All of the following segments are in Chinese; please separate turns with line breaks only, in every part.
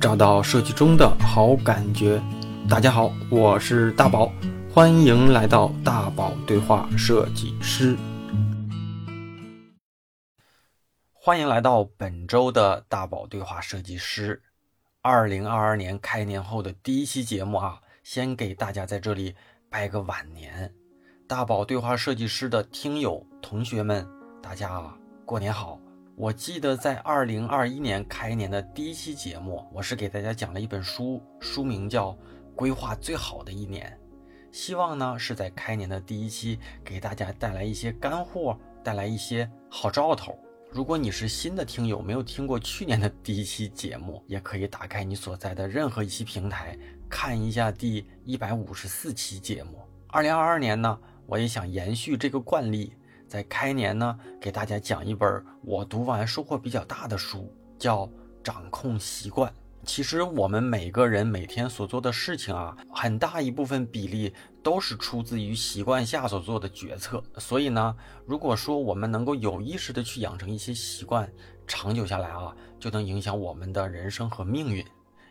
找到设计中的好感觉。大家好，我是大宝，欢迎来到大宝对话设计师。欢迎来到本周的大宝对话设计师。二零二二年开年后的第一期节目啊，先给大家在这里拜个晚年。大宝对话设计师的听友同学们，大家啊过年好。我记得在二零二一年开年的第一期节目，我是给大家讲了一本书，书名叫《规划最好的一年》，希望呢是在开年的第一期给大家带来一些干货，带来一些好兆头。如果你是新的听友，没有听过去年的第一期节目，也可以打开你所在的任何一期平台看一下第一百五十四期节目。二零二二年呢，我也想延续这个惯例。在开年呢，给大家讲一本我读完收获比较大的书，叫《掌控习惯》。其实我们每个人每天所做的事情啊，很大一部分比例都是出自于习惯下所做的决策。所以呢，如果说我们能够有意识的去养成一些习惯，长久下来啊，就能影响我们的人生和命运，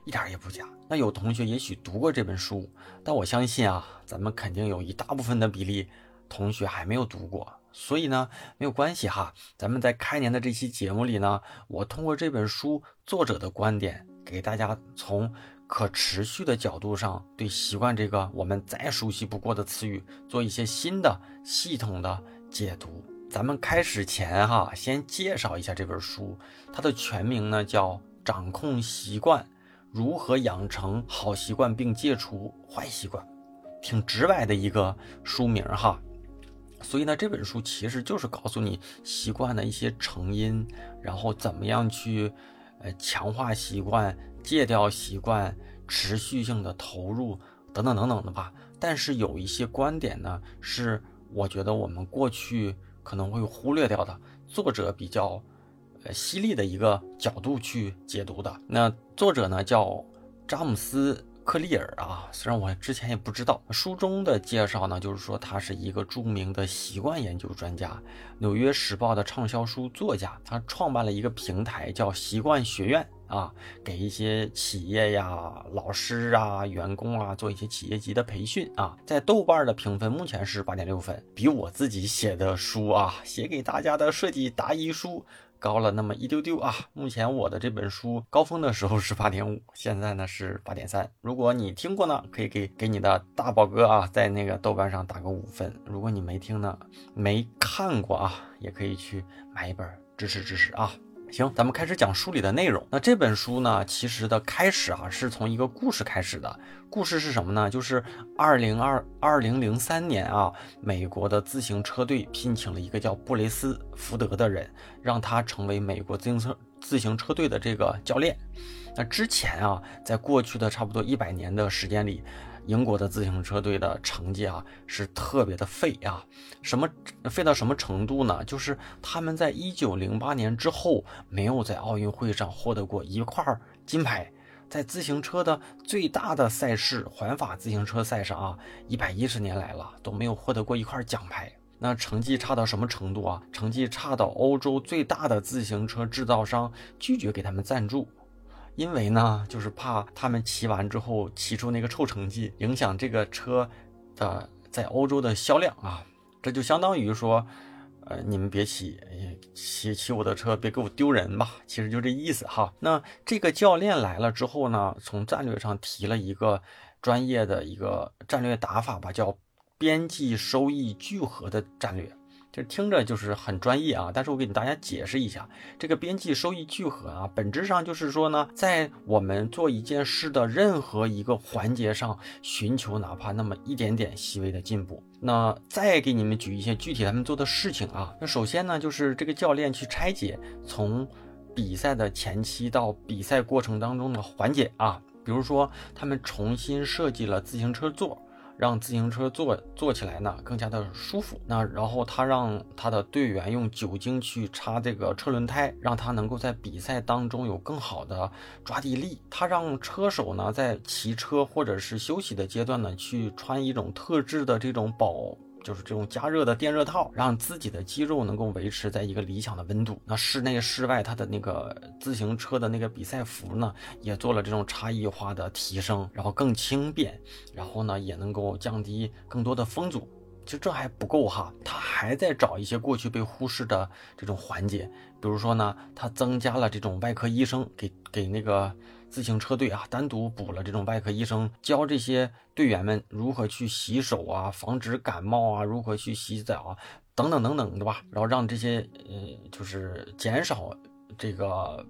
一点也不假。那有同学也许读过这本书，但我相信啊，咱们肯定有一大部分的比例同学还没有读过。所以呢，没有关系哈。咱们在开年的这期节目里呢，我通过这本书作者的观点，给大家从可持续的角度上，对习惯这个我们再熟悉不过的词语，做一些新的系统的解读。咱们开始前哈，先介绍一下这本书，它的全名呢叫《掌控习惯：如何养成好习惯并戒除坏习惯》，挺直白的一个书名哈。所以呢，这本书其实就是告诉你习惯的一些成因，然后怎么样去，呃，强化习惯、戒掉习惯、持续性的投入等等等等的吧。但是有一些观点呢，是我觉得我们过去可能会忽略掉的，作者比较，呃，犀利的一个角度去解读的。那作者呢叫詹姆斯。克利尔啊，虽然我之前也不知道，书中的介绍呢，就是说他是一个著名的习惯研究专家，《纽约时报》的畅销书作家，他创办了一个平台叫习惯学院啊，给一些企业呀、老师啊、员工啊做一些企业级的培训啊。在豆瓣的评分目前是八点六分，比我自己写的书啊，写给大家的设计答疑书。高了那么一丢丢啊！目前我的这本书高峰的时候是八点五，现在呢是八点三。如果你听过呢，可以给给你的大宝哥啊，在那个豆瓣上打个五分。如果你没听呢，没看过啊，也可以去买一本支持支持啊。行，咱们开始讲书里的内容。那这本书呢，其实的开始啊，是从一个故事开始的。故事是什么呢？就是二零二二零零三年啊，美国的自行车队聘请了一个叫布雷斯福德的人，让他成为美国自行车自行车队的这个教练。那之前啊，在过去的差不多一百年的时间里。英国的自行车队的成绩啊是特别的废啊，什么废到什么程度呢？就是他们在一九零八年之后没有在奥运会上获得过一块金牌，在自行车的最大的赛事环法自行车赛上啊，一百一十年来了都没有获得过一块奖牌。那成绩差到什么程度啊？成绩差到欧洲最大的自行车制造商拒绝给他们赞助。因为呢，就是怕他们骑完之后骑出那个臭成绩，影响这个车的在欧洲的销量啊。这就相当于说，呃，你们别骑，骑骑我的车，别给我丢人吧。其实就这意思哈。那这个教练来了之后呢，从战略上提了一个专业的一个战略打法吧，叫边际收益聚合的战略。这听着就是很专业啊，但是我给大家解释一下，这个边际收益聚合啊，本质上就是说呢，在我们做一件事的任何一个环节上，寻求哪怕那么一点点细微的进步。那再给你们举一些具体他们做的事情啊，那首先呢，就是这个教练去拆解从比赛的前期到比赛过程当中的环节啊，比如说他们重新设计了自行车座。让自行车坐坐起来呢更加的舒服。那然后他让他的队员用酒精去擦这个车轮胎，让他能够在比赛当中有更好的抓地力。他让车手呢在骑车或者是休息的阶段呢去穿一种特制的这种保就是这种加热的电热套，让自己的肌肉能够维持在一个理想的温度。那室内、室外，它的那个自行车的那个比赛服呢，也做了这种差异化的提升，然后更轻便，然后呢，也能够降低更多的风阻。其实这还不够哈，他还在找一些过去被忽视的这种环节，比如说呢，他增加了这种外科医生给给那个自行车队啊单独补了这种外科医生，教这些队员们如何去洗手啊，防止感冒啊，如何去洗澡啊，等等等等，对吧？然后让这些呃就是减少这个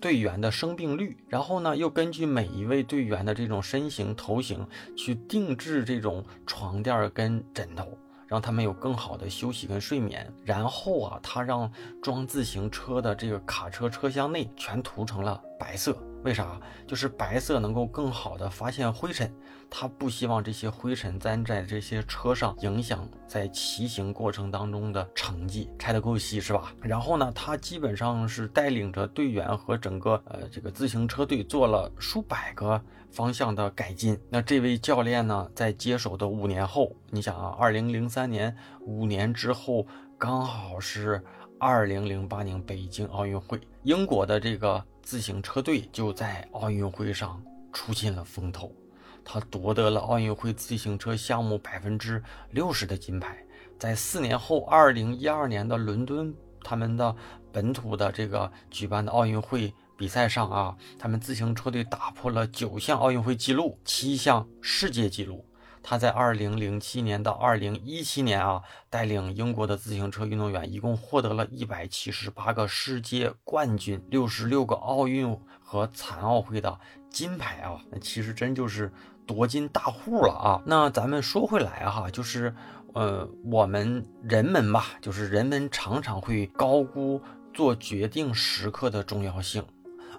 队员的生病率，然后呢，又根据每一位队员的这种身形头型去定制这种床垫跟枕头。让他们有更好的休息跟睡眠。然后啊，他让装自行车的这个卡车车厢内全涂成了白色。为啥？就是白色能够更好的发现灰尘。他不希望这些灰尘粘在这些车上，影响在骑行过程当中的成绩。拆得够细是吧？然后呢，他基本上是带领着队员和整个呃这个自行车队做了数百个方向的改进。那这位教练呢，在接手的五年后，你想啊，二零零三年五年之后，刚好是二零零八年北京奥运会，英国的这个自行车队就在奥运会上出尽了风头。他夺得了奥运会自行车项目百分之六十的金牌，在四年后，二零一二年的伦敦，他们的本土的这个举办的奥运会比赛上啊，他们自行车队打破了九项奥运会纪录，七项世界纪录。他在二零零七年到二零一七年啊，带领英国的自行车运动员，一共获得了一百七十八个世界冠军，六十六个奥运和残奥会的金牌啊，那其实真就是。夺金大户了啊！那咱们说回来哈，就是，呃，我们人们吧，就是人们常常会高估做决定时刻的重要性，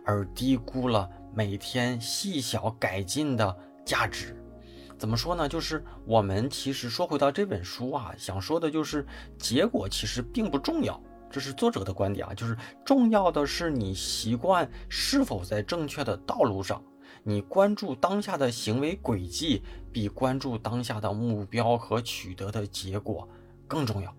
而低估了每天细小改进的价值。怎么说呢？就是我们其实说回到这本书啊，想说的就是结果其实并不重要，这是作者的观点啊，就是重要的是你习惯是否在正确的道路上。你关注当下的行为轨迹，比关注当下的目标和取得的结果更重要。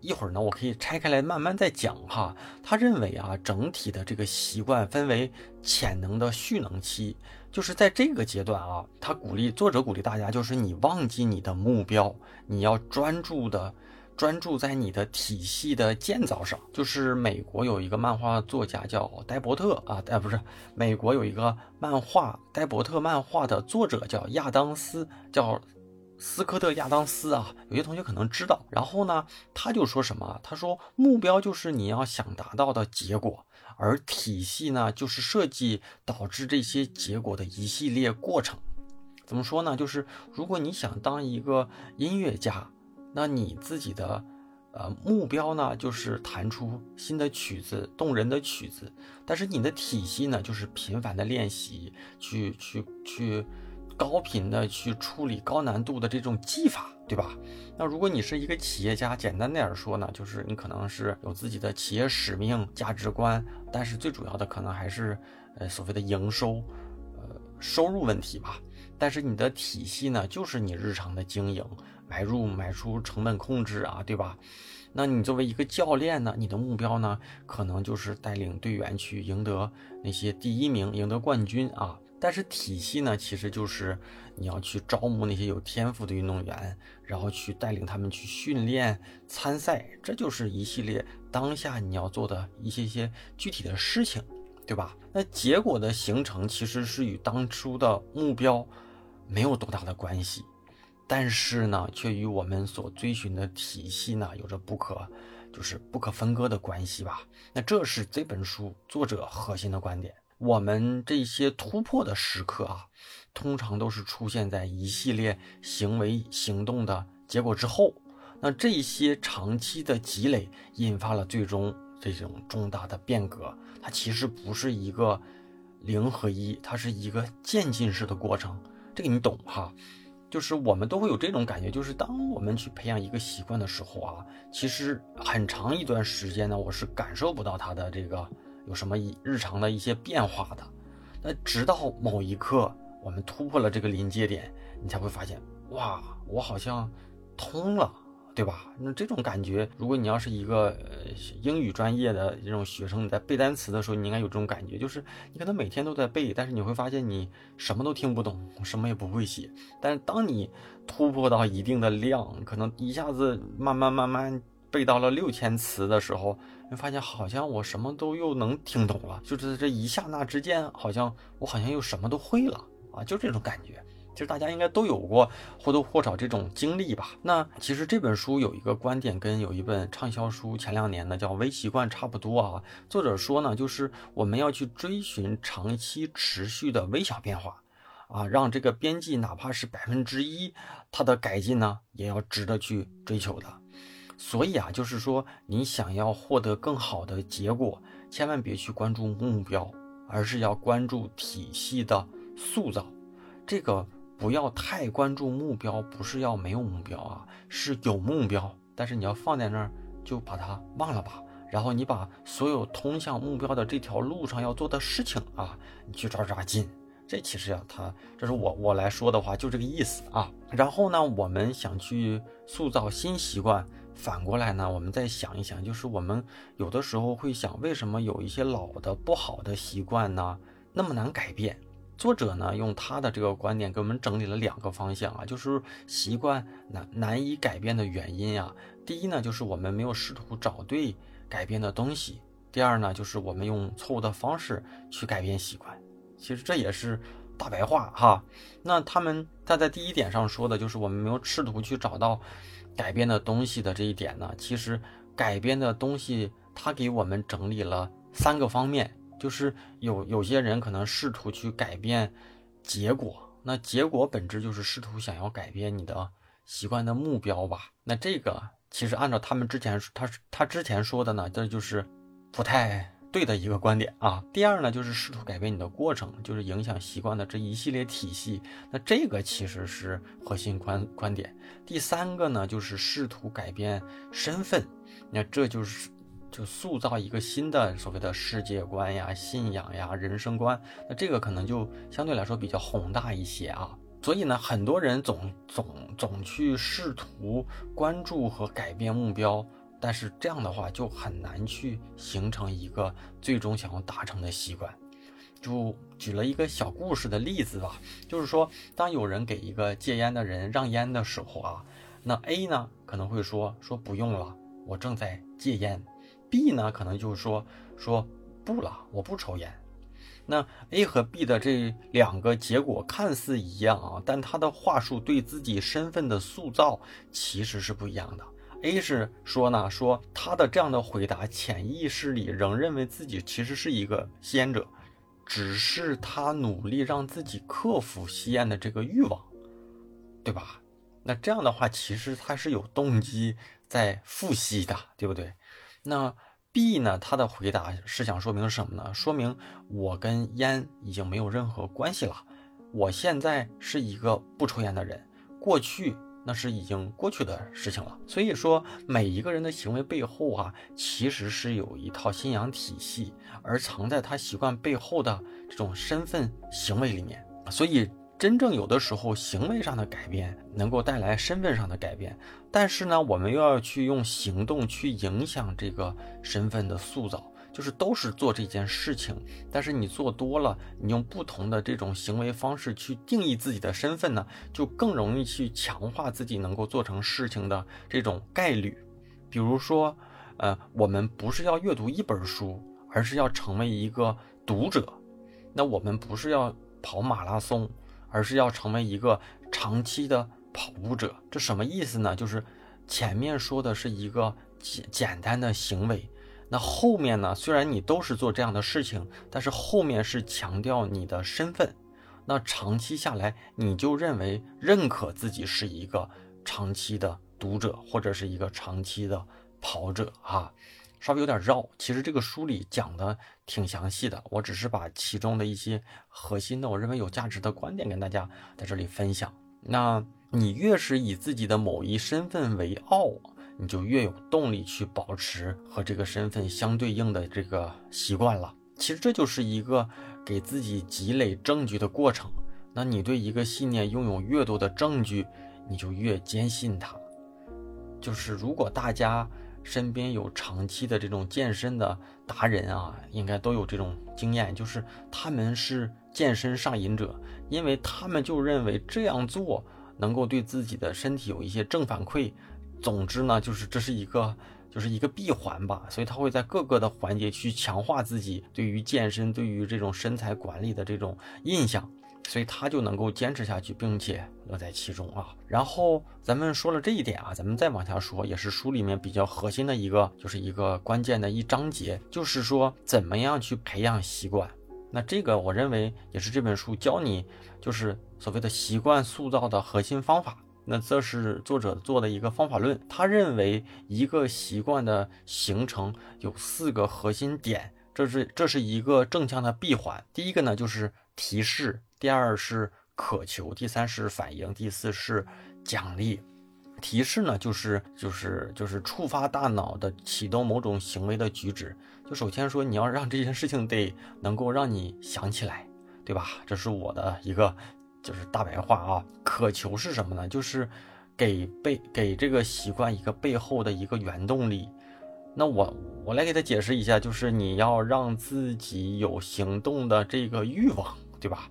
一会儿呢，我可以拆开来慢慢再讲哈。他认为啊，整体的这个习惯分为潜能的蓄能期，就是在这个阶段啊，他鼓励作者鼓励大家，就是你忘记你的目标，你要专注的。专注在你的体系的建造上，就是美国有一个漫画作家叫戴伯特啊，哎，不是，美国有一个漫画戴伯特漫画的作者叫亚当斯，叫斯科特亚当斯啊，有些同学可能知道。然后呢，他就说什么？他说目标就是你要想达到的结果，而体系呢，就是设计导致这些结果的一系列过程。怎么说呢？就是如果你想当一个音乐家。那你自己的，呃，目标呢，就是弹出新的曲子，动人的曲子。但是你的体系呢，就是频繁的练习，去去去，高频的去处理高难度的这种技法，对吧？那如果你是一个企业家，简单点说呢，就是你可能是有自己的企业使命、价值观，但是最主要的可能还是，呃，所谓的营收，呃，收入问题吧。但是你的体系呢，就是你日常的经营。买入买出成本控制啊，对吧？那你作为一个教练呢，你的目标呢，可能就是带领队员去赢得那些第一名，赢得冠军啊。但是体系呢，其实就是你要去招募那些有天赋的运动员，然后去带领他们去训练、参赛，这就是一系列当下你要做的一些些具体的事情，对吧？那结果的形成其实是与当初的目标没有多大的关系。但是呢，却与我们所追寻的体系呢，有着不可，就是不可分割的关系吧。那这是这本书作者核心的观点。我们这些突破的时刻啊，通常都是出现在一系列行为行动的结果之后。那这些长期的积累，引发了最终这种重大的变革。它其实不是一个零和一，它是一个渐进式的过程。这个你懂哈？就是我们都会有这种感觉，就是当我们去培养一个习惯的时候啊，其实很长一段时间呢，我是感受不到它的这个有什么日常的一些变化的。那直到某一刻，我们突破了这个临界点，你才会发现，哇，我好像通了。对吧？那这种感觉，如果你要是一个英语专业的这种学生，你在背单词的时候，你应该有这种感觉，就是你可能每天都在背，但是你会发现你什么都听不懂，什么也不会写。但是当你突破到一定的量，可能一下子慢慢慢慢背到了六千词的时候，发现好像我什么都又能听懂了，就是这一刹那之间，好像我好像又什么都会了啊，就这种感觉。其实大家应该都有过或多或少这种经历吧。那其实这本书有一个观点跟有一本畅销书前两年的叫《微习惯》差不多啊。作者说呢，就是我们要去追寻长期持续的微小变化啊，让这个边际哪怕是百分之一，它的改进呢，也要值得去追求的。所以啊，就是说你想要获得更好的结果，千万别去关注目标，而是要关注体系的塑造。这个。不要太关注目标，不是要没有目标啊，是有目标，但是你要放在那儿就把它忘了吧。然后你把所有通向目标的这条路上要做的事情啊，你去抓抓紧。这其实呀，他这是我我来说的话，就这个意思啊。然后呢，我们想去塑造新习惯，反过来呢，我们再想一想，就是我们有的时候会想，为什么有一些老的不好的习惯呢，那么难改变？作者呢，用他的这个观点给我们整理了两个方向啊，就是习惯难难以改变的原因啊。第一呢，就是我们没有试图找对改变的东西；第二呢，就是我们用错误的方式去改变习惯。其实这也是大白话哈。那他们他在第一点上说的就是我们没有试图去找到改变的东西的这一点呢，其实改变的东西他给我们整理了三个方面。就是有有些人可能试图去改变结果，那结果本质就是试图想要改变你的习惯的目标吧。那这个其实按照他们之前他他之前说的呢，这就是不太对的一个观点啊。第二呢，就是试图改变你的过程，就是影响习惯的这一系列体系。那这个其实是核心观观点。第三个呢，就是试图改变身份，那这就是。就塑造一个新的所谓的世界观呀、信仰呀、人生观，那这个可能就相对来说比较宏大一些啊。所以呢，很多人总总总去试图关注和改变目标，但是这样的话就很难去形成一个最终想要达成的习惯。就举了一个小故事的例子吧，就是说，当有人给一个戒烟的人让烟的时候啊，那 A 呢可能会说说不用了，我正在戒烟。B 呢，可能就是说说不了，我不抽烟。那 A 和 B 的这两个结果看似一样啊，但他的话术对自己身份的塑造其实是不一样的。A 是说呢，说他的这样的回答，潜意识里仍认为自己其实是一个吸烟者，只是他努力让自己克服吸烟的这个欲望，对吧？那这样的话，其实他是有动机在复吸的，对不对？那 B 呢？他的回答是想说明什么呢？说明我跟烟已经没有任何关系了。我现在是一个不抽烟的人，过去那是已经过去的事情了。所以说，每一个人的行为背后啊，其实是有一套信仰体系，而藏在他习惯背后的这种身份行为里面。所以。真正有的时候，行为上的改变能够带来身份上的改变，但是呢，我们又要去用行动去影响这个身份的塑造，就是都是做这件事情，但是你做多了，你用不同的这种行为方式去定义自己的身份呢，就更容易去强化自己能够做成事情的这种概率。比如说，呃，我们不是要阅读一本书，而是要成为一个读者，那我们不是要跑马拉松。而是要成为一个长期的跑步者，这什么意思呢？就是前面说的是一个简简单的行为，那后面呢？虽然你都是做这样的事情，但是后面是强调你的身份。那长期下来，你就认为认可自己是一个长期的读者，或者是一个长期的跑者啊。稍微有点绕，其实这个书里讲的挺详细的，我只是把其中的一些核心的，我认为有价值的观点跟大家在这里分享。那你越是以自己的某一身份为傲，你就越有动力去保持和这个身份相对应的这个习惯了。其实这就是一个给自己积累证据的过程。那你对一个信念拥有越多的证据，你就越坚信它。就是如果大家身边有长期的这种健身的达人啊，应该都有这种经验，就是他们是健身上瘾者，因为他们就认为这样做能够对自己的身体有一些正反馈。总之呢，就是这是一个就是一个闭环吧，所以他会在各个的环节去强化自己对于健身、对于这种身材管理的这种印象。所以他就能够坚持下去，并且乐在其中啊。然后咱们说了这一点啊，咱们再往下说，也是书里面比较核心的一个，就是一个关键的一章节，就是说怎么样去培养习惯。那这个我认为也是这本书教你，就是所谓的习惯塑造的核心方法。那这是作者做的一个方法论，他认为一个习惯的形成有四个核心点，这是这是一个正向的闭环。第一个呢就是提示。第二是渴求，第三是反应，第四是奖励。提示呢，就是就是就是触发大脑的启动某种行为的举止。就首先说，你要让这件事情得能够让你想起来，对吧？这是我的一个就是大白话啊。渴求是什么呢？就是给背给这个习惯一个背后的一个原动力。那我我来给他解释一下，就是你要让自己有行动的这个欲望，对吧？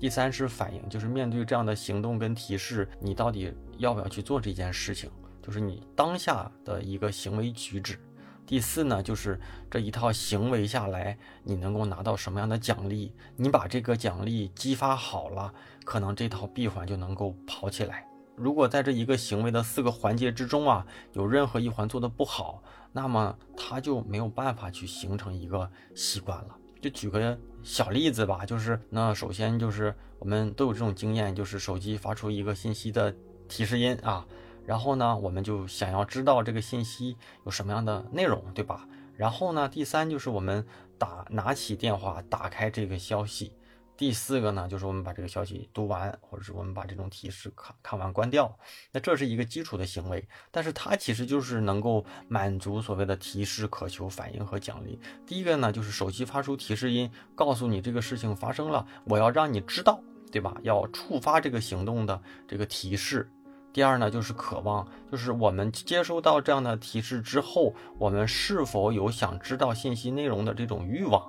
第三是反应，就是面对这样的行动跟提示，你到底要不要去做这件事情，就是你当下的一个行为举止。第四呢，就是这一套行为下来，你能够拿到什么样的奖励？你把这个奖励激发好了，可能这套闭环就能够跑起来。如果在这一个行为的四个环节之中啊，有任何一环做的不好，那么它就没有办法去形成一个习惯了。就举个小例子吧，就是那首先就是我们都有这种经验，就是手机发出一个信息的提示音啊，然后呢，我们就想要知道这个信息有什么样的内容，对吧？然后呢，第三就是我们打拿起电话，打开这个消息。第四个呢，就是我们把这个消息读完，或者是我们把这种提示看看完关掉。那这是一个基础的行为，但是它其实就是能够满足所谓的提示、渴求、反应和奖励。第一个呢，就是手机发出提示音，告诉你这个事情发生了，我要让你知道，对吧？要触发这个行动的这个提示。第二呢，就是渴望，就是我们接收到这样的提示之后，我们是否有想知道信息内容的这种欲望？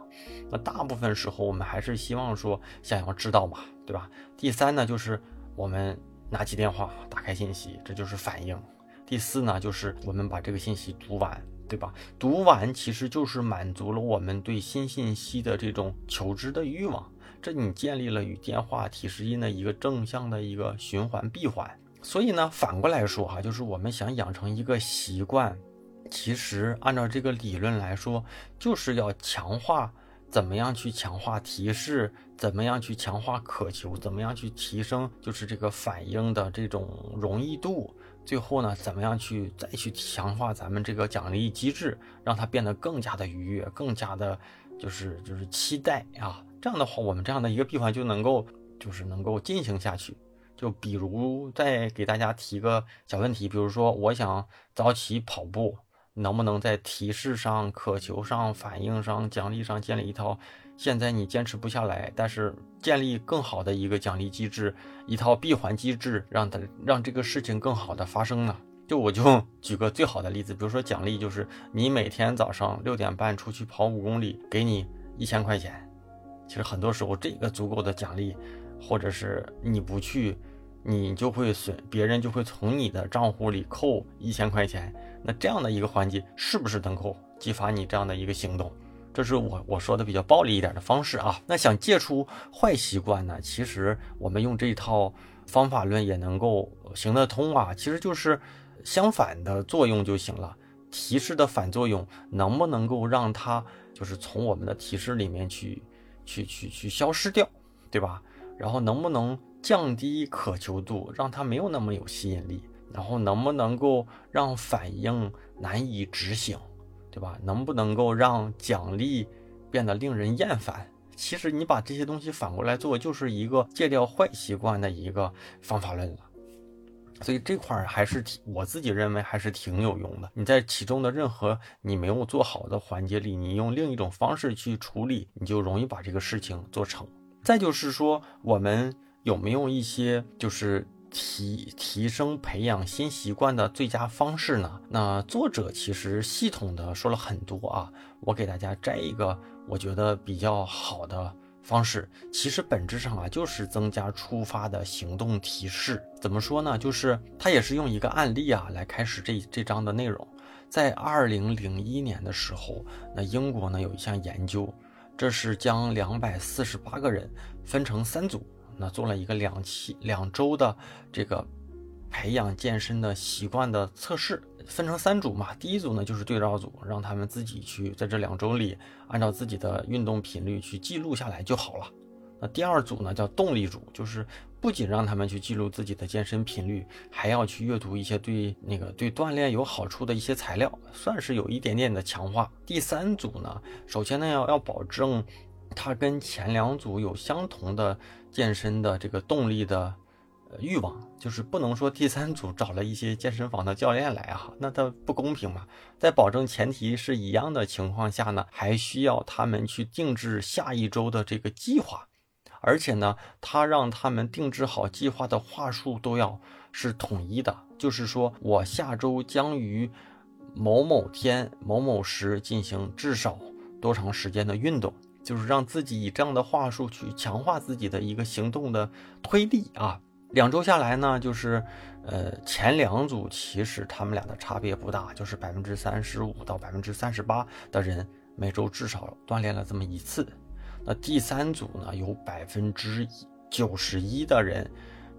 那大部分时候，我们还是希望说想要知道嘛，对吧？第三呢，就是我们拿起电话，打开信息，这就是反应。第四呢，就是我们把这个信息读完，对吧？读完其实就是满足了我们对新信息的这种求知的欲望，这你建立了与电话提示音的一个正向的一个循环闭环。所以呢，反过来说哈，就是我们想养成一个习惯，其实按照这个理论来说，就是要强化怎么样去强化提示，怎么样去强化渴求，怎么样去提升就是这个反应的这种容易度，最后呢，怎么样去再去强化咱们这个奖励机制，让它变得更加的愉悦，更加的，就是就是期待啊，这样的话，我们这样的一个闭环就能够就是能够进行下去。就比如再给大家提个小问题，比如说我想早起跑步，能不能在提示上、渴求上、反应上、奖励上建立一套？现在你坚持不下来，但是建立更好的一个奖励机制，一套闭环机制，让它让这个事情更好的发生呢？就我就 举个最好的例子，比如说奖励就是你每天早上六点半出去跑五公里，给你一千块钱。其实很多时候这个足够的奖励，或者是你不去。你就会损，别人就会从你的账户里扣一千块钱。那这样的一个环节，是不是能够激发你这样的一个行动？这是我我说的比较暴力一点的方式啊。那想戒除坏习惯呢？其实我们用这套方法论也能够行得通啊。其实就是相反的作用就行了。提示的反作用能不能够让它就是从我们的提示里面去去去去消失掉，对吧？然后能不能？降低渴求度，让它没有那么有吸引力，然后能不能够让反应难以执行，对吧？能不能够让奖励变得令人厌烦？其实你把这些东西反过来做，就是一个戒掉坏习惯的一个方法论了。所以这块儿还是挺，我自己认为还是挺有用的。你在其中的任何你没有做好的环节里，你用另一种方式去处理，你就容易把这个事情做成。再就是说我们。有没有一些就是提提升培养新习惯的最佳方式呢？那作者其实系统的说了很多啊，我给大家摘一个我觉得比较好的方式。其实本质上啊，就是增加触发的行动提示。怎么说呢？就是他也是用一个案例啊来开始这这章的内容。在二零零一年的时候，那英国呢有一项研究，这是将两百四十八个人分成三组。那做了一个两期两周的这个培养健身的习惯的测试，分成三组嘛。第一组呢就是对照组，让他们自己去在这两周里按照自己的运动频率去记录下来就好了。那第二组呢叫动力组，就是不仅让他们去记录自己的健身频率，还要去阅读一些对那个对锻炼有好处的一些材料，算是有一点点的强化。第三组呢，首先呢要要保证。它跟前两组有相同的健身的这个动力的呃欲望，就是不能说第三组找了一些健身房的教练来啊，那他不公平嘛。在保证前提是一样的情况下呢，还需要他们去定制下一周的这个计划，而且呢，他让他们定制好计划的话术都要是统一的，就是说我下周将于某某天某某时进行至少多长时间的运动。就是让自己以这样的话术去强化自己的一个行动的推力啊。两周下来呢，就是呃前两组其实他们俩的差别不大，就是百分之三十五到百分之三十八的人每周至少锻炼了这么一次。那第三组呢，有百分之九十一的人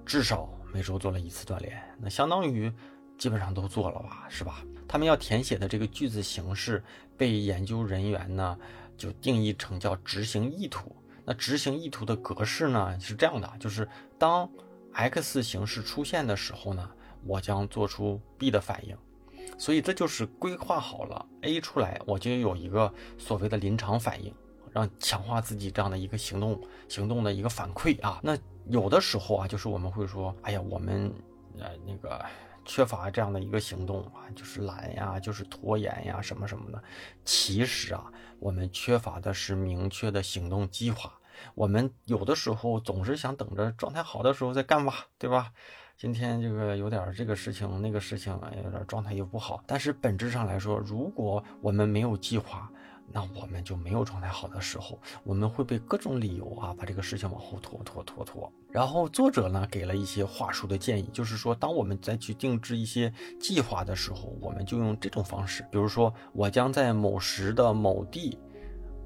至少每周做了一次锻炼，那相当于基本上都做了吧，是吧？他们要填写的这个句子形式被研究人员呢。就定义成叫执行意图。那执行意图的格式呢是这样的，就是当 X 形式出现的时候呢，我将做出 B 的反应。所以这就是规划好了 A 出来，我就有一个所谓的临场反应，让强化自己这样的一个行动行动的一个反馈啊。那有的时候啊，就是我们会说，哎呀，我们呃那个。缺乏这样的一个行动啊，就是懒呀，就是拖延呀，什么什么的。其实啊，我们缺乏的是明确的行动计划。我们有的时候总是想等着状态好的时候再干吧，对吧？今天这个有点这个事情那个事情，有点状态又不好。但是本质上来说，如果我们没有计划，那我们就没有状态好的时候，我们会被各种理由啊把这个事情往后拖拖拖拖。然后作者呢给了一些话术的建议，就是说当我们再去定制一些计划的时候，我们就用这种方式，比如说我将在某时的某地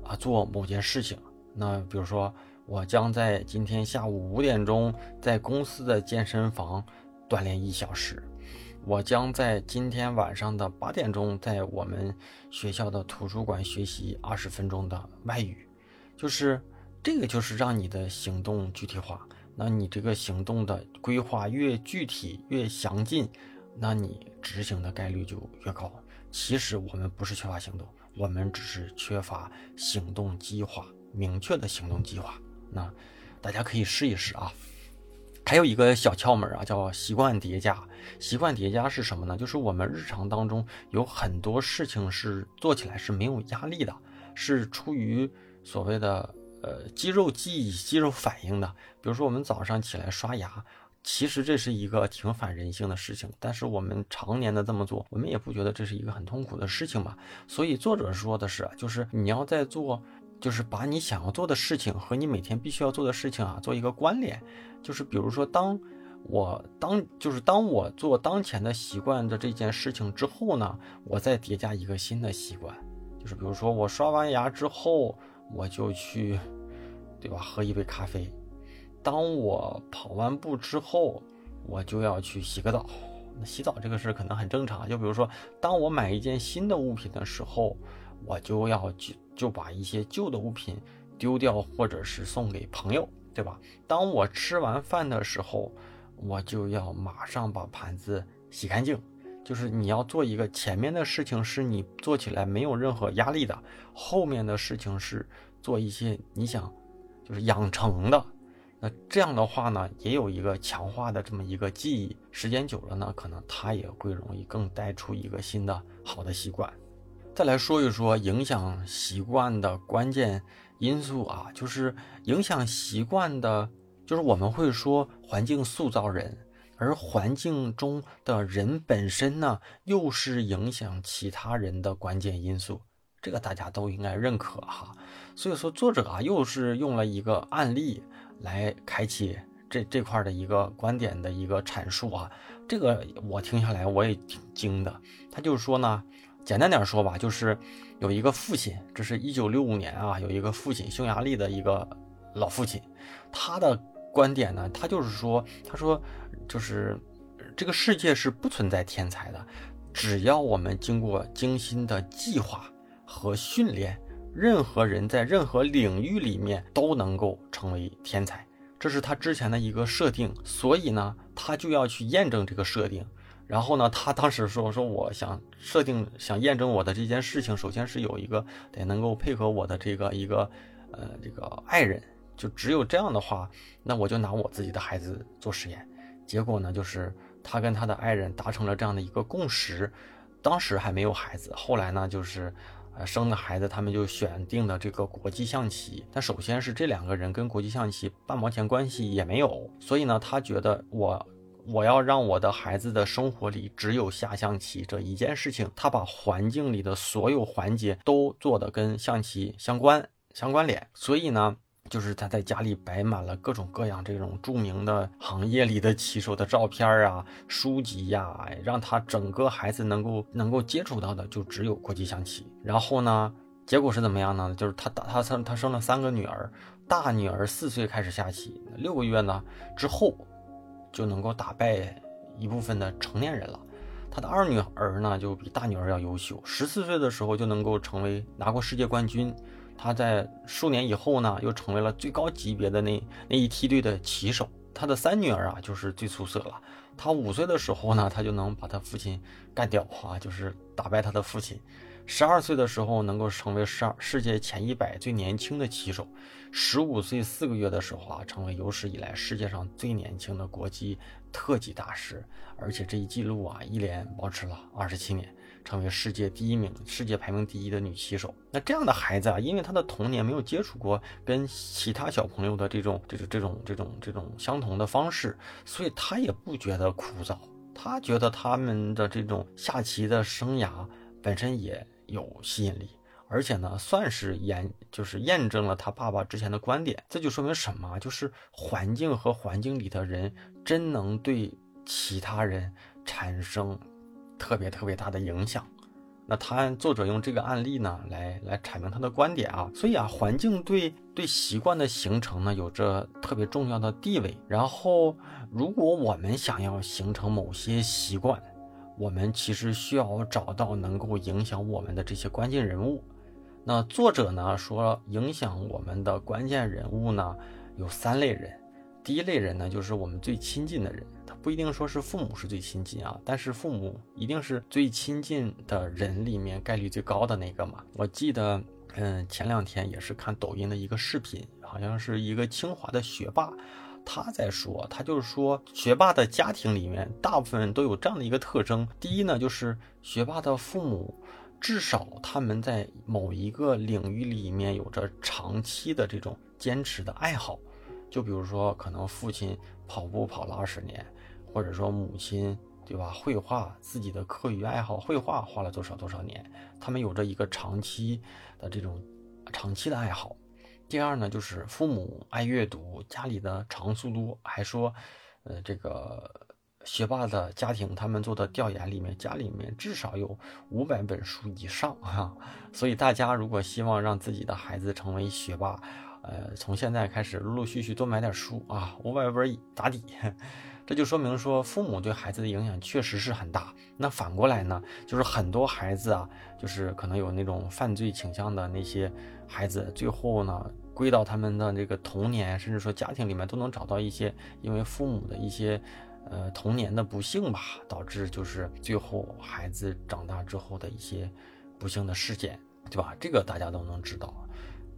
啊做某件事情。那比如说我将在今天下午五点钟在公司的健身房锻炼一小时。我将在今天晚上的八点钟，在我们学校的图书馆学习二十分钟的外语，就是这个，就是让你的行动具体化。那你这个行动的规划越具体越详尽，那你执行的概率就越高。其实我们不是缺乏行动，我们只是缺乏行动计划，明确的行动计划。那大家可以试一试啊。还有一个小窍门啊，叫习惯叠加。习惯叠加是什么呢？就是我们日常当中有很多事情是做起来是没有压力的，是出于所谓的呃肌肉记忆、肌肉反应的。比如说我们早上起来刷牙，其实这是一个挺反人性的事情，但是我们常年的这么做，我们也不觉得这是一个很痛苦的事情嘛。所以作者说的是，就是你要在做。就是把你想要做的事情和你每天必须要做的事情啊做一个关联，就是比如说，当我当就是当我做当前的习惯的这件事情之后呢，我再叠加一个新的习惯，就是比如说我刷完牙之后，我就去，对吧？喝一杯咖啡。当我跑完步之后，我就要去洗个澡。那洗澡这个事可能很正常，就比如说，当我买一件新的物品的时候。我就要去就把一些旧的物品丢掉，或者是送给朋友，对吧？当我吃完饭的时候，我就要马上把盘子洗干净。就是你要做一个前面的事情是你做起来没有任何压力的，后面的事情是做一些你想就是养成的。那这样的话呢，也有一个强化的这么一个记忆，时间久了呢，可能它也会容易更带出一个新的好的习惯。再来说一说影响习惯的关键因素啊，就是影响习惯的，就是我们会说环境塑造人，而环境中的人本身呢，又是影响其他人的关键因素，这个大家都应该认可哈。所以说，作者啊，又是用了一个案例来开启这这块的一个观点的一个阐述啊。这个我听下来我也挺惊的。他就是说呢，简单点说吧，就是有一个父亲，这是一九六五年啊，有一个父亲，匈牙利的一个老父亲，他的观点呢，他就是说，他说就是这个世界是不存在天才的，只要我们经过精心的计划和训练。任何人在任何领域里面都能够成为天才，这是他之前的一个设定，所以呢，他就要去验证这个设定。然后呢，他当时说：“说我想设定，想验证我的这件事情，首先是有一个得能够配合我的这个一个呃这个爱人，就只有这样的话，那我就拿我自己的孩子做实验。结果呢，就是他跟他的爱人达成了这样的一个共识，当时还没有孩子，后来呢，就是。呃，生的孩子，他们就选定了这个国际象棋。但首先是这两个人跟国际象棋半毛钱关系也没有，所以呢，他觉得我我要让我的孩子的生活里只有下象棋这一件事情。他把环境里的所有环节都做的跟象棋相关相关联，所以呢。就是他在家里摆满了各种各样这种著名的行业里的棋手的照片啊、书籍呀，让他整个孩子能够能够接触到的就只有国际象棋。然后呢，结果是怎么样呢？就是他打他生他生了三个女儿，大女儿四岁开始下棋，六个月呢之后就能够打败一部分的成年人了。他的二女儿呢就比大女儿要优秀，十四岁的时候就能够成为拿过世界冠军。他在数年以后呢，又成为了最高级别的那那一梯队的棋手。他的三女儿啊，就是最出色了。他五岁的时候呢，他就能把他父亲干掉啊，就是打败他的父亲。十二岁的时候，能够成为十二世界前一百最年轻的棋手。十五岁四个月的时候啊，成为有史以来世界上最年轻的国际特级大师。而且这一记录啊，一连保持了二十七年。成为世界第一名、世界排名第一的女棋手。那这样的孩子啊，因为他的童年没有接触过跟其他小朋友的这种、这种、这种、这种、这种相同的方式，所以他也不觉得枯燥。他觉得他们的这种下棋的生涯本身也有吸引力，而且呢，算是验就是验证了他爸爸之前的观点。这就说明什么？就是环境和环境里的人真能对其他人产生。特别特别大的影响，那他作者用这个案例呢，来来阐明他的观点啊。所以啊，环境对对习惯的形成呢，有着特别重要的地位。然后，如果我们想要形成某些习惯，我们其实需要找到能够影响我们的这些关键人物。那作者呢说，影响我们的关键人物呢有三类人。第一类人呢，就是我们最亲近的人。他不一定说是父母是最亲近啊，但是父母一定是最亲近的人里面概率最高的那个嘛。我记得，嗯，前两天也是看抖音的一个视频，好像是一个清华的学霸，他在说，他就是说，学霸的家庭里面大部分都有这样的一个特征。第一呢，就是学霸的父母至少他们在某一个领域里面有着长期的这种坚持的爱好，就比如说，可能父亲跑步跑了二十年。或者说母亲对吧？绘画自己的课余爱好，绘画花了多少多少年？他们有着一个长期的这种长期的爱好。第二呢，就是父母爱阅读，家里的藏书多，还说，呃，这个学霸的家庭，他们做的调研里面，家里面至少有五百本书以上哈。所以大家如果希望让自己的孩子成为学霸，呃，从现在开始陆陆续续多买点书啊，五百本打底。这就说明说，父母对孩子的影响确实是很大。那反过来呢，就是很多孩子啊，就是可能有那种犯罪倾向的那些孩子，最后呢，归到他们的这个童年，甚至说家庭里面，都能找到一些因为父母的一些呃童年的不幸吧，导致就是最后孩子长大之后的一些不幸的事件，对吧？这个大家都能知道，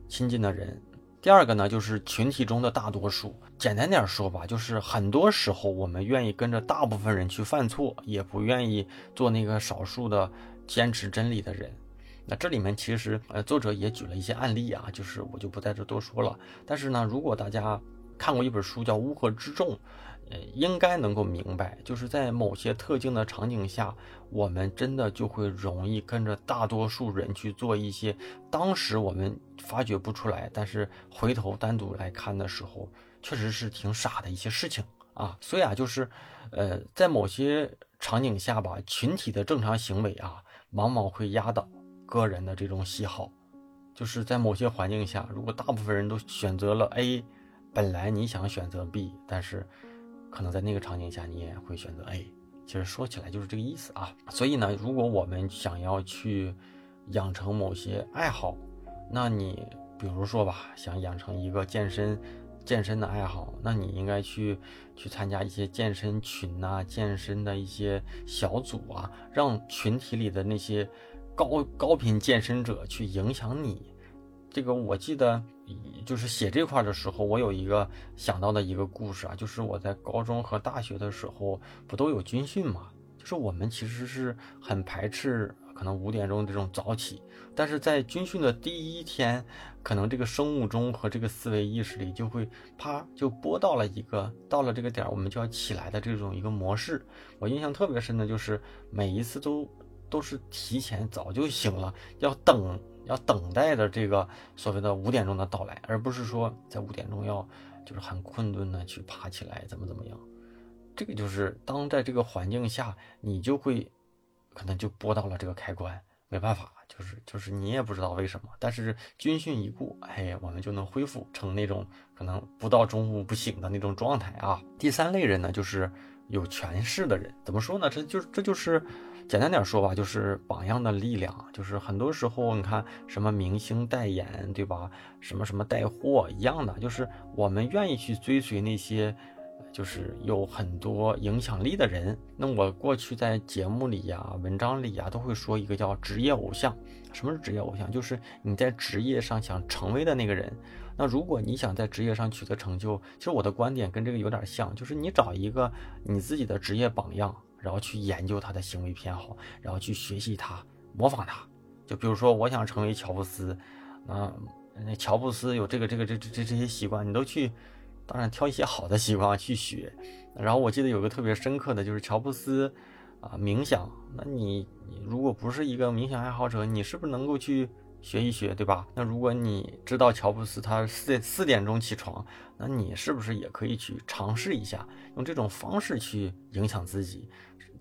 亲近的人。第二个呢，就是群体中的大多数。简单点说吧，就是很多时候我们愿意跟着大部分人去犯错，也不愿意做那个少数的坚持真理的人。那这里面其实呃，作者也举了一些案例啊，就是我就不在这多说了。但是呢，如果大家看过一本书叫《乌合之众》，呃，应该能够明白，就是在某些特定的场景下，我们真的就会容易跟着大多数人去做一些当时我们发觉不出来，但是回头单独来看的时候，确实是挺傻的一些事情啊。所以啊，就是，呃，在某些场景下吧，群体的正常行为啊，往往会压倒个人的这种喜好。就是在某些环境下，如果大部分人都选择了 A，本来你想选择 B，但是。可能在那个场景下，你也会选择 A。其实说起来就是这个意思啊。所以呢，如果我们想要去养成某些爱好，那你比如说吧，想养成一个健身、健身的爱好，那你应该去去参加一些健身群呐、健身的一些小组啊，让群体里的那些高高频健身者去影响你。这个我记得。就是写这块的时候，我有一个想到的一个故事啊，就是我在高中和大学的时候不都有军训嘛？就是我们其实是很排斥可能五点钟这种早起，但是在军训的第一天，可能这个生物钟和这个思维意识里就会啪就播到了一个到了这个点儿我们就要起来的这种一个模式。我印象特别深的就是每一次都都是提前早就醒了，要等。要等待的这个所谓的五点钟的到来，而不是说在五点钟要就是很困顿的去爬起来怎么怎么样。这个就是当在这个环境下，你就会可能就拨到了这个开关，没办法，就是就是你也不知道为什么。但是军训一过，哎，我们就能恢复成那种可能不到中午不醒的那种状态啊。第三类人呢，就是有权势的人，怎么说呢？这就这就是。简单点说吧，就是榜样的力量，就是很多时候你看什么明星代言，对吧？什么什么带货一样的，就是我们愿意去追随那些，就是有很多影响力的人。那我过去在节目里呀、文章里呀，都会说一个叫职业偶像。什么是职业偶像？就是你在职业上想成为的那个人。那如果你想在职业上取得成就，其实我的观点跟这个有点像，就是你找一个你自己的职业榜样。然后去研究他的行为偏好，然后去学习他，模仿他。就比如说，我想成为乔布斯，嗯那乔布斯有这个这个这这这这些习惯，你都去，当然挑一些好的习惯去学。然后我记得有个特别深刻的就是乔布斯啊冥想，那你你如果不是一个冥想爱好者，你是不是能够去？学一学，对吧？那如果你知道乔布斯他四四点钟起床，那你是不是也可以去尝试一下，用这种方式去影响自己？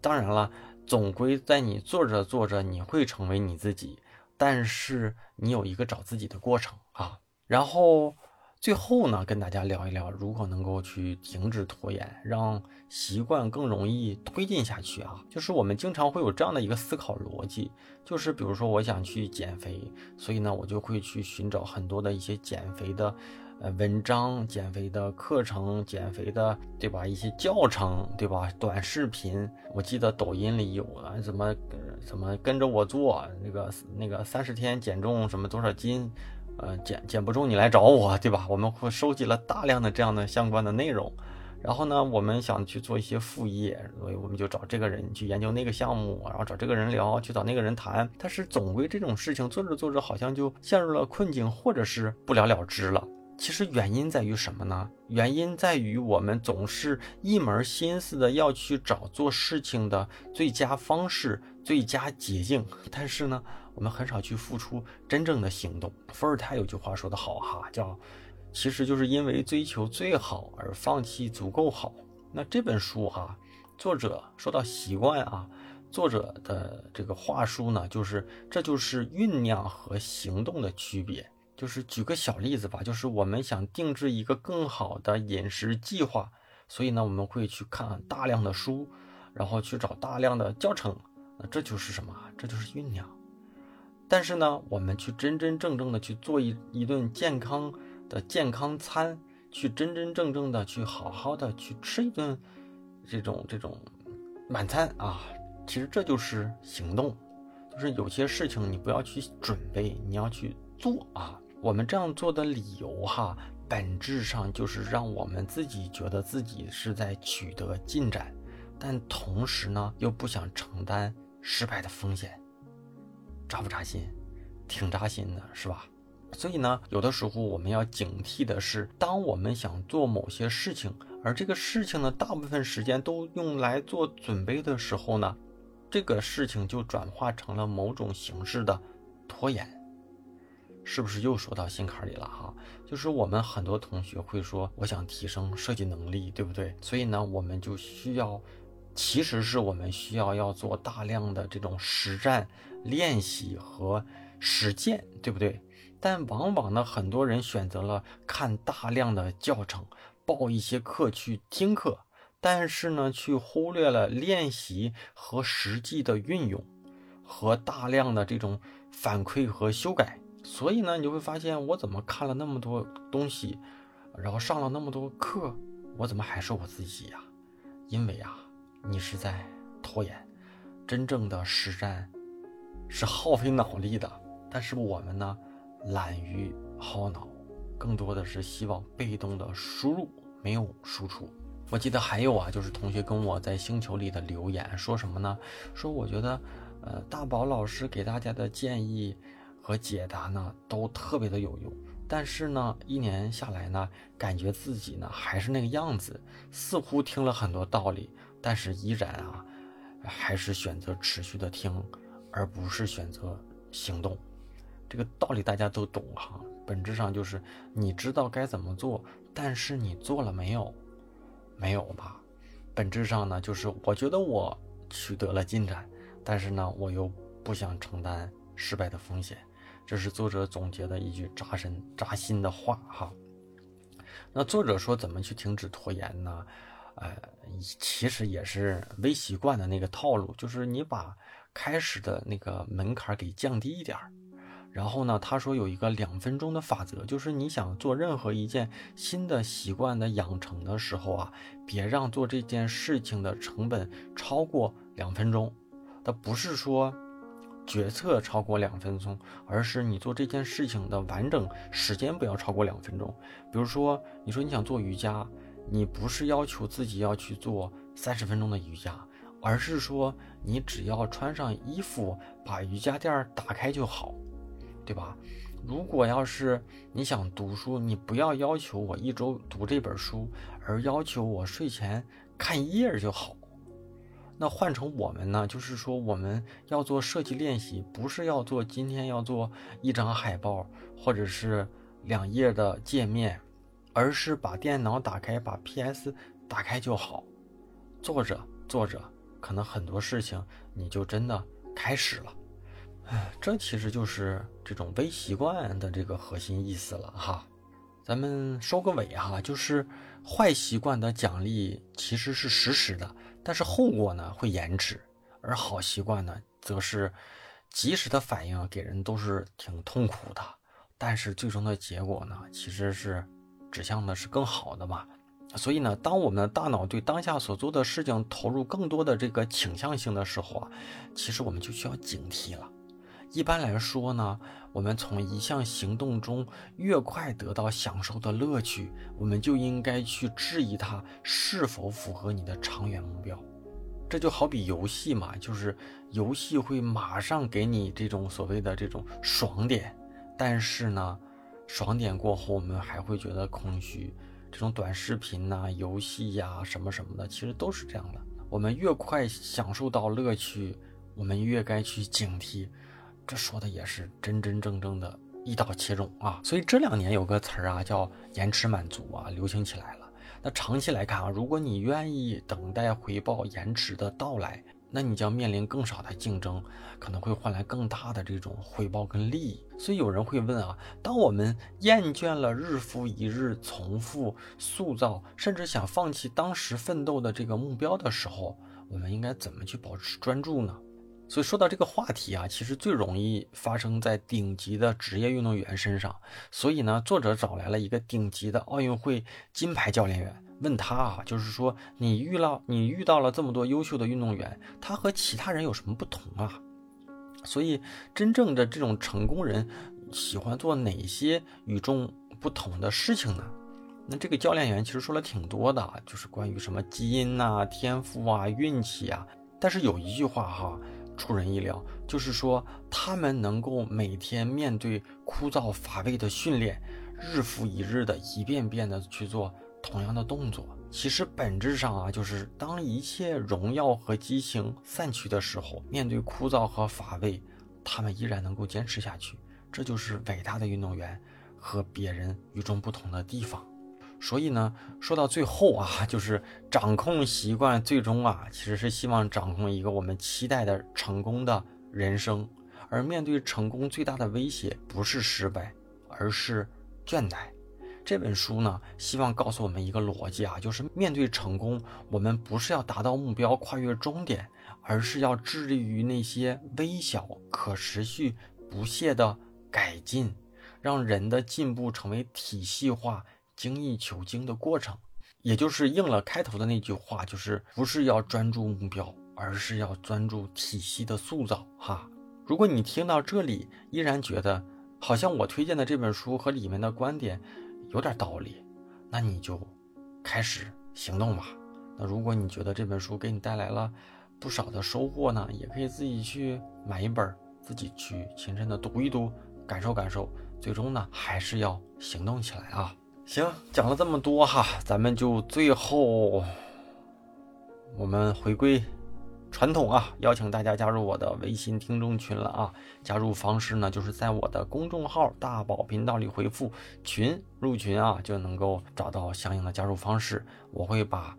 当然了，总归在你做着做着，你会成为你自己，但是你有一个找自己的过程啊。然后最后呢，跟大家聊一聊，如何能够去停止拖延，让。习惯更容易推进下去啊，就是我们经常会有这样的一个思考逻辑，就是比如说我想去减肥，所以呢我就会去寻找很多的一些减肥的呃文章、减肥的课程、减肥的对吧一些教程对吧短视频，我记得抖音里有啊，怎么怎么跟着我做那个那个三十天减重什么多少斤，呃减减不重你来找我对吧？我们会收集了大量的这样的相关的内容。然后呢，我们想去做一些副业，所以我们就找这个人去研究那个项目，然后找这个人聊，去找那个人谈。但是总归这种事情做着做着，好像就陷入了困境，或者是不了了之了。其实原因在于什么呢？原因在于我们总是一门心思的要去找做事情的最佳方式、最佳捷径，但是呢，我们很少去付出真正的行动。伏尔泰有句话说得好哈，叫。其实就是因为追求最好而放弃足够好。那这本书哈，作者说到习惯啊，作者的这个话术呢，就是这就是酝酿和行动的区别。就是举个小例子吧，就是我们想定制一个更好的饮食计划，所以呢，我们会去看大量的书，然后去找大量的教程。那这就是什么？这就是酝酿。但是呢，我们去真真正正的去做一一顿健康。的健康餐，去真真正正的去好好的去吃一顿，这种这种晚餐啊，其实这就是行动，就是有些事情你不要去准备，你要去做啊。我们这样做的理由哈，本质上就是让我们自己觉得自己是在取得进展，但同时呢又不想承担失败的风险，扎不扎心？挺扎心的，是吧？所以呢，有的时候我们要警惕的是，当我们想做某些事情，而这个事情呢，大部分时间都用来做准备的时候呢，这个事情就转化成了某种形式的拖延。是不是又说到心坎里了哈？就是我们很多同学会说，我想提升设计能力，对不对？所以呢，我们就需要，其实是我们需要要做大量的这种实战练习和实践，对不对？但往往呢，很多人选择了看大量的教程，报一些课去听课，但是呢，却忽略了练习和实际的运用，和大量的这种反馈和修改。所以呢，你就会发现，我怎么看了那么多东西，然后上了那么多课，我怎么还是我自己呀？因为啊，你是在拖延。真正的实战是耗费脑力的，但是我们呢，懒于耗脑，更多的是希望被动的输入，没有输出。我记得还有啊，就是同学跟我在星球里的留言，说什么呢？说我觉得，呃，大宝老师给大家的建议。和解答呢都特别的有用，但是呢一年下来呢，感觉自己呢还是那个样子，似乎听了很多道理，但是依然啊，还是选择持续的听，而不是选择行动。这个道理大家都懂哈，本质上就是你知道该怎么做，但是你做了没有？没有吧？本质上呢就是我觉得我取得了进展，但是呢我又不想承担失败的风险。这是作者总结的一句扎身扎心的话哈。那作者说怎么去停止拖延呢？呃，其实也是微习惯的那个套路，就是你把开始的那个门槛给降低一点儿。然后呢，他说有一个两分钟的法则，就是你想做任何一件新的习惯的养成的时候啊，别让做这件事情的成本超过两分钟。他不是说。决策超过两分钟，而是你做这件事情的完整时间不要超过两分钟。比如说，你说你想做瑜伽，你不是要求自己要去做三十分钟的瑜伽，而是说你只要穿上衣服，把瑜伽垫打开就好，对吧？如果要是你想读书，你不要要求我一周读这本书，而要求我睡前看一页就好。那换成我们呢？就是说，我们要做设计练习，不是要做今天要做一张海报或者是两页的界面，而是把电脑打开，把 PS 打开就好。做着做着，可能很多事情你就真的开始了。哎，这其实就是这种微习惯的这个核心意思了哈。咱们收个尾哈，就是坏习惯的奖励其实是实时的。但是后果呢会延迟，而好习惯呢则是及时的反应，给人都是挺痛苦的。但是最终的结果呢，其实是指向的是更好的嘛。所以呢，当我们的大脑对当下所做的事情投入更多的这个倾向性的时候啊，其实我们就需要警惕了。一般来说呢，我们从一项行动中越快得到享受的乐趣，我们就应该去质疑它是否符合你的长远目标。这就好比游戏嘛，就是游戏会马上给你这种所谓的这种爽点，但是呢，爽点过后我们还会觉得空虚。这种短视频呐、游戏呀什么什么的，其实都是这样的。我们越快享受到乐趣，我们越该去警惕。这说的也是真真正正的一刀切中啊！所以这两年有个词儿啊，叫延迟满足啊，流行起来了。那长期来看啊，如果你愿意等待回报延迟的到来，那你将面临更少的竞争，可能会换来更大的这种回报跟利益。所以有人会问啊，当我们厌倦了日复一日重复塑造，甚至想放弃当时奋斗的这个目标的时候，我们应该怎么去保持专注呢？所以说到这个话题啊，其实最容易发生在顶级的职业运动员身上。所以呢，作者找来了一个顶级的奥运会金牌教练员，问他啊，就是说你遇到你遇到了这么多优秀的运动员，他和其他人有什么不同啊？所以真正的这种成功人喜欢做哪些与众不同的事情呢？那这个教练员其实说了挺多的，就是关于什么基因呐、天赋啊、运气啊。但是有一句话哈。出人意料，就是说他们能够每天面对枯燥乏味的训练，日复一日的一遍遍的去做同样的动作。其实本质上啊，就是当一切荣耀和激情散去的时候，面对枯燥和乏味，他们依然能够坚持下去。这就是伟大的运动员和别人与众不同的地方。所以呢，说到最后啊，就是掌控习惯，最终啊，其实是希望掌控一个我们期待的成功的人生。而面对成功最大的威胁，不是失败，而是倦怠。这本书呢，希望告诉我们一个逻辑啊，就是面对成功，我们不是要达到目标、跨越终点，而是要致力于那些微小、可持续、不懈的改进，让人的进步成为体系化。精益求精的过程，也就是应了开头的那句话，就是不是要专注目标，而是要专注体系的塑造。哈，如果你听到这里依然觉得好像我推荐的这本书和里面的观点有点道理，那你就开始行动吧。那如果你觉得这本书给你带来了不少的收获呢，也可以自己去买一本，自己去亲身的读一读，感受感受。最终呢，还是要行动起来啊。行，讲了这么多哈，咱们就最后我们回归传统啊，邀请大家加入我的微信听众群了啊。加入方式呢，就是在我的公众号“大宝频道”里回复“群”入群啊，就能够找到相应的加入方式。我会把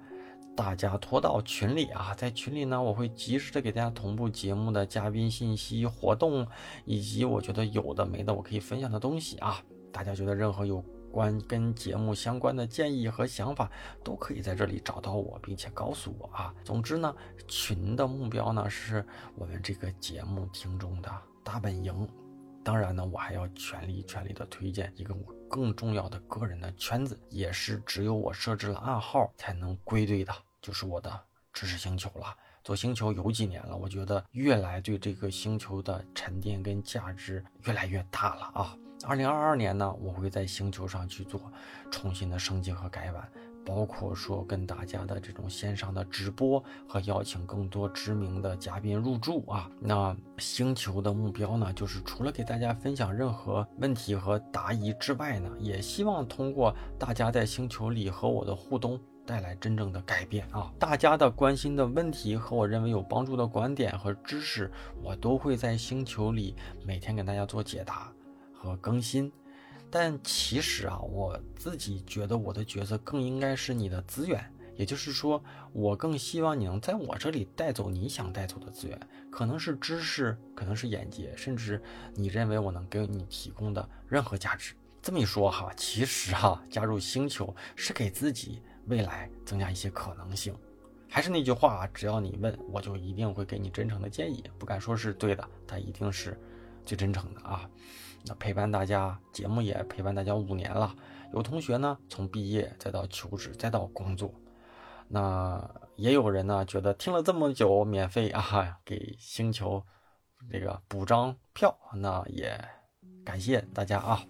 大家拖到群里啊，在群里呢，我会及时的给大家同步节目的嘉宾信息、活动以及我觉得有的没的我可以分享的东西啊。大家觉得任何有关跟节目相关的建议和想法，都可以在这里找到我，并且告诉我啊。总之呢，群的目标呢是我们这个节目听众的大本营。当然呢，我还要全力全力的推荐一个我更重要的个人的圈子，也是只有我设置了暗号才能归队的，就是我的知识星球了。做星球有几年了，我觉得越来对这个星球的沉淀跟价值越来越大了啊。二零二二年呢，我会在星球上去做重新的升级和改版，包括说跟大家的这种线上的直播和邀请更多知名的嘉宾入驻啊。那星球的目标呢，就是除了给大家分享任何问题和答疑之外呢，也希望通过大家在星球里和我的互动，带来真正的改变啊。大家的关心的问题和我认为有帮助的观点和知识，我都会在星球里每天给大家做解答。和更新，但其实啊，我自己觉得我的角色更应该是你的资源，也就是说，我更希望你能在我这里带走你想带走的资源，可能是知识，可能是眼界，甚至你认为我能给你提供的任何价值。这么一说哈，其实哈，加入星球是给自己未来增加一些可能性。还是那句话啊，只要你问，我就一定会给你真诚的建议，不敢说是对的，但一定是最真诚的啊。那陪伴大家，节目也陪伴大家五年了。有同学呢，从毕业再到求职，再到工作。那也有人呢，觉得听了这么久，免费啊，给星球这个补张票。那也感谢大家啊，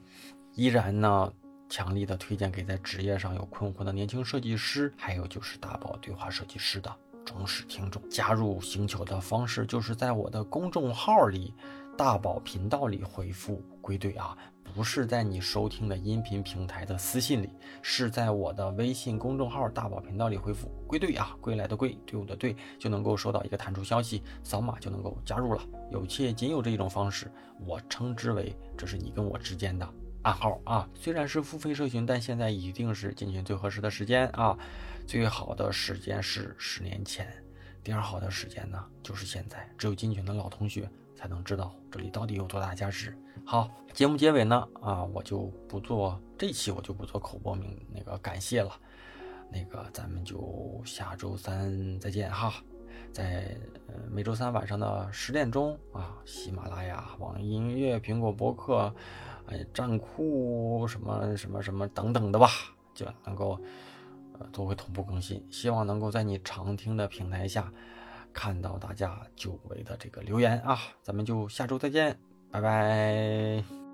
依然呢，强力的推荐给在职业上有困惑的年轻设计师，还有就是大宝对话设计师的忠实听众。加入星球的方式，就是在我的公众号里。大宝频道里回复归队啊，不是在你收听的音频平台的私信里，是在我的微信公众号大宝频道里回复归队啊，归来的归，队伍的队，就能够收到一个弹出消息，扫码就能够加入了。有且仅有这一种方式，我称之为这是你跟我之间的暗号啊。虽然是付费社群，但现在一定是进群最合适的时间啊。最好的时间是十年前，第二好的时间呢就是现在。只有进群的老同学。才能知道这里到底有多大价值。好，节目结尾呢，啊，我就不做这期，我就不做口播名那个感谢了。那个咱们就下周三再见哈，在每周三晚上的十点钟啊，喜马拉雅、网易音乐、苹果播客、哎站酷什么什么什么等等的吧，就能够呃都会同步更新。希望能够在你常听的平台下。看到大家久违的这个留言啊，咱们就下周再见，拜拜。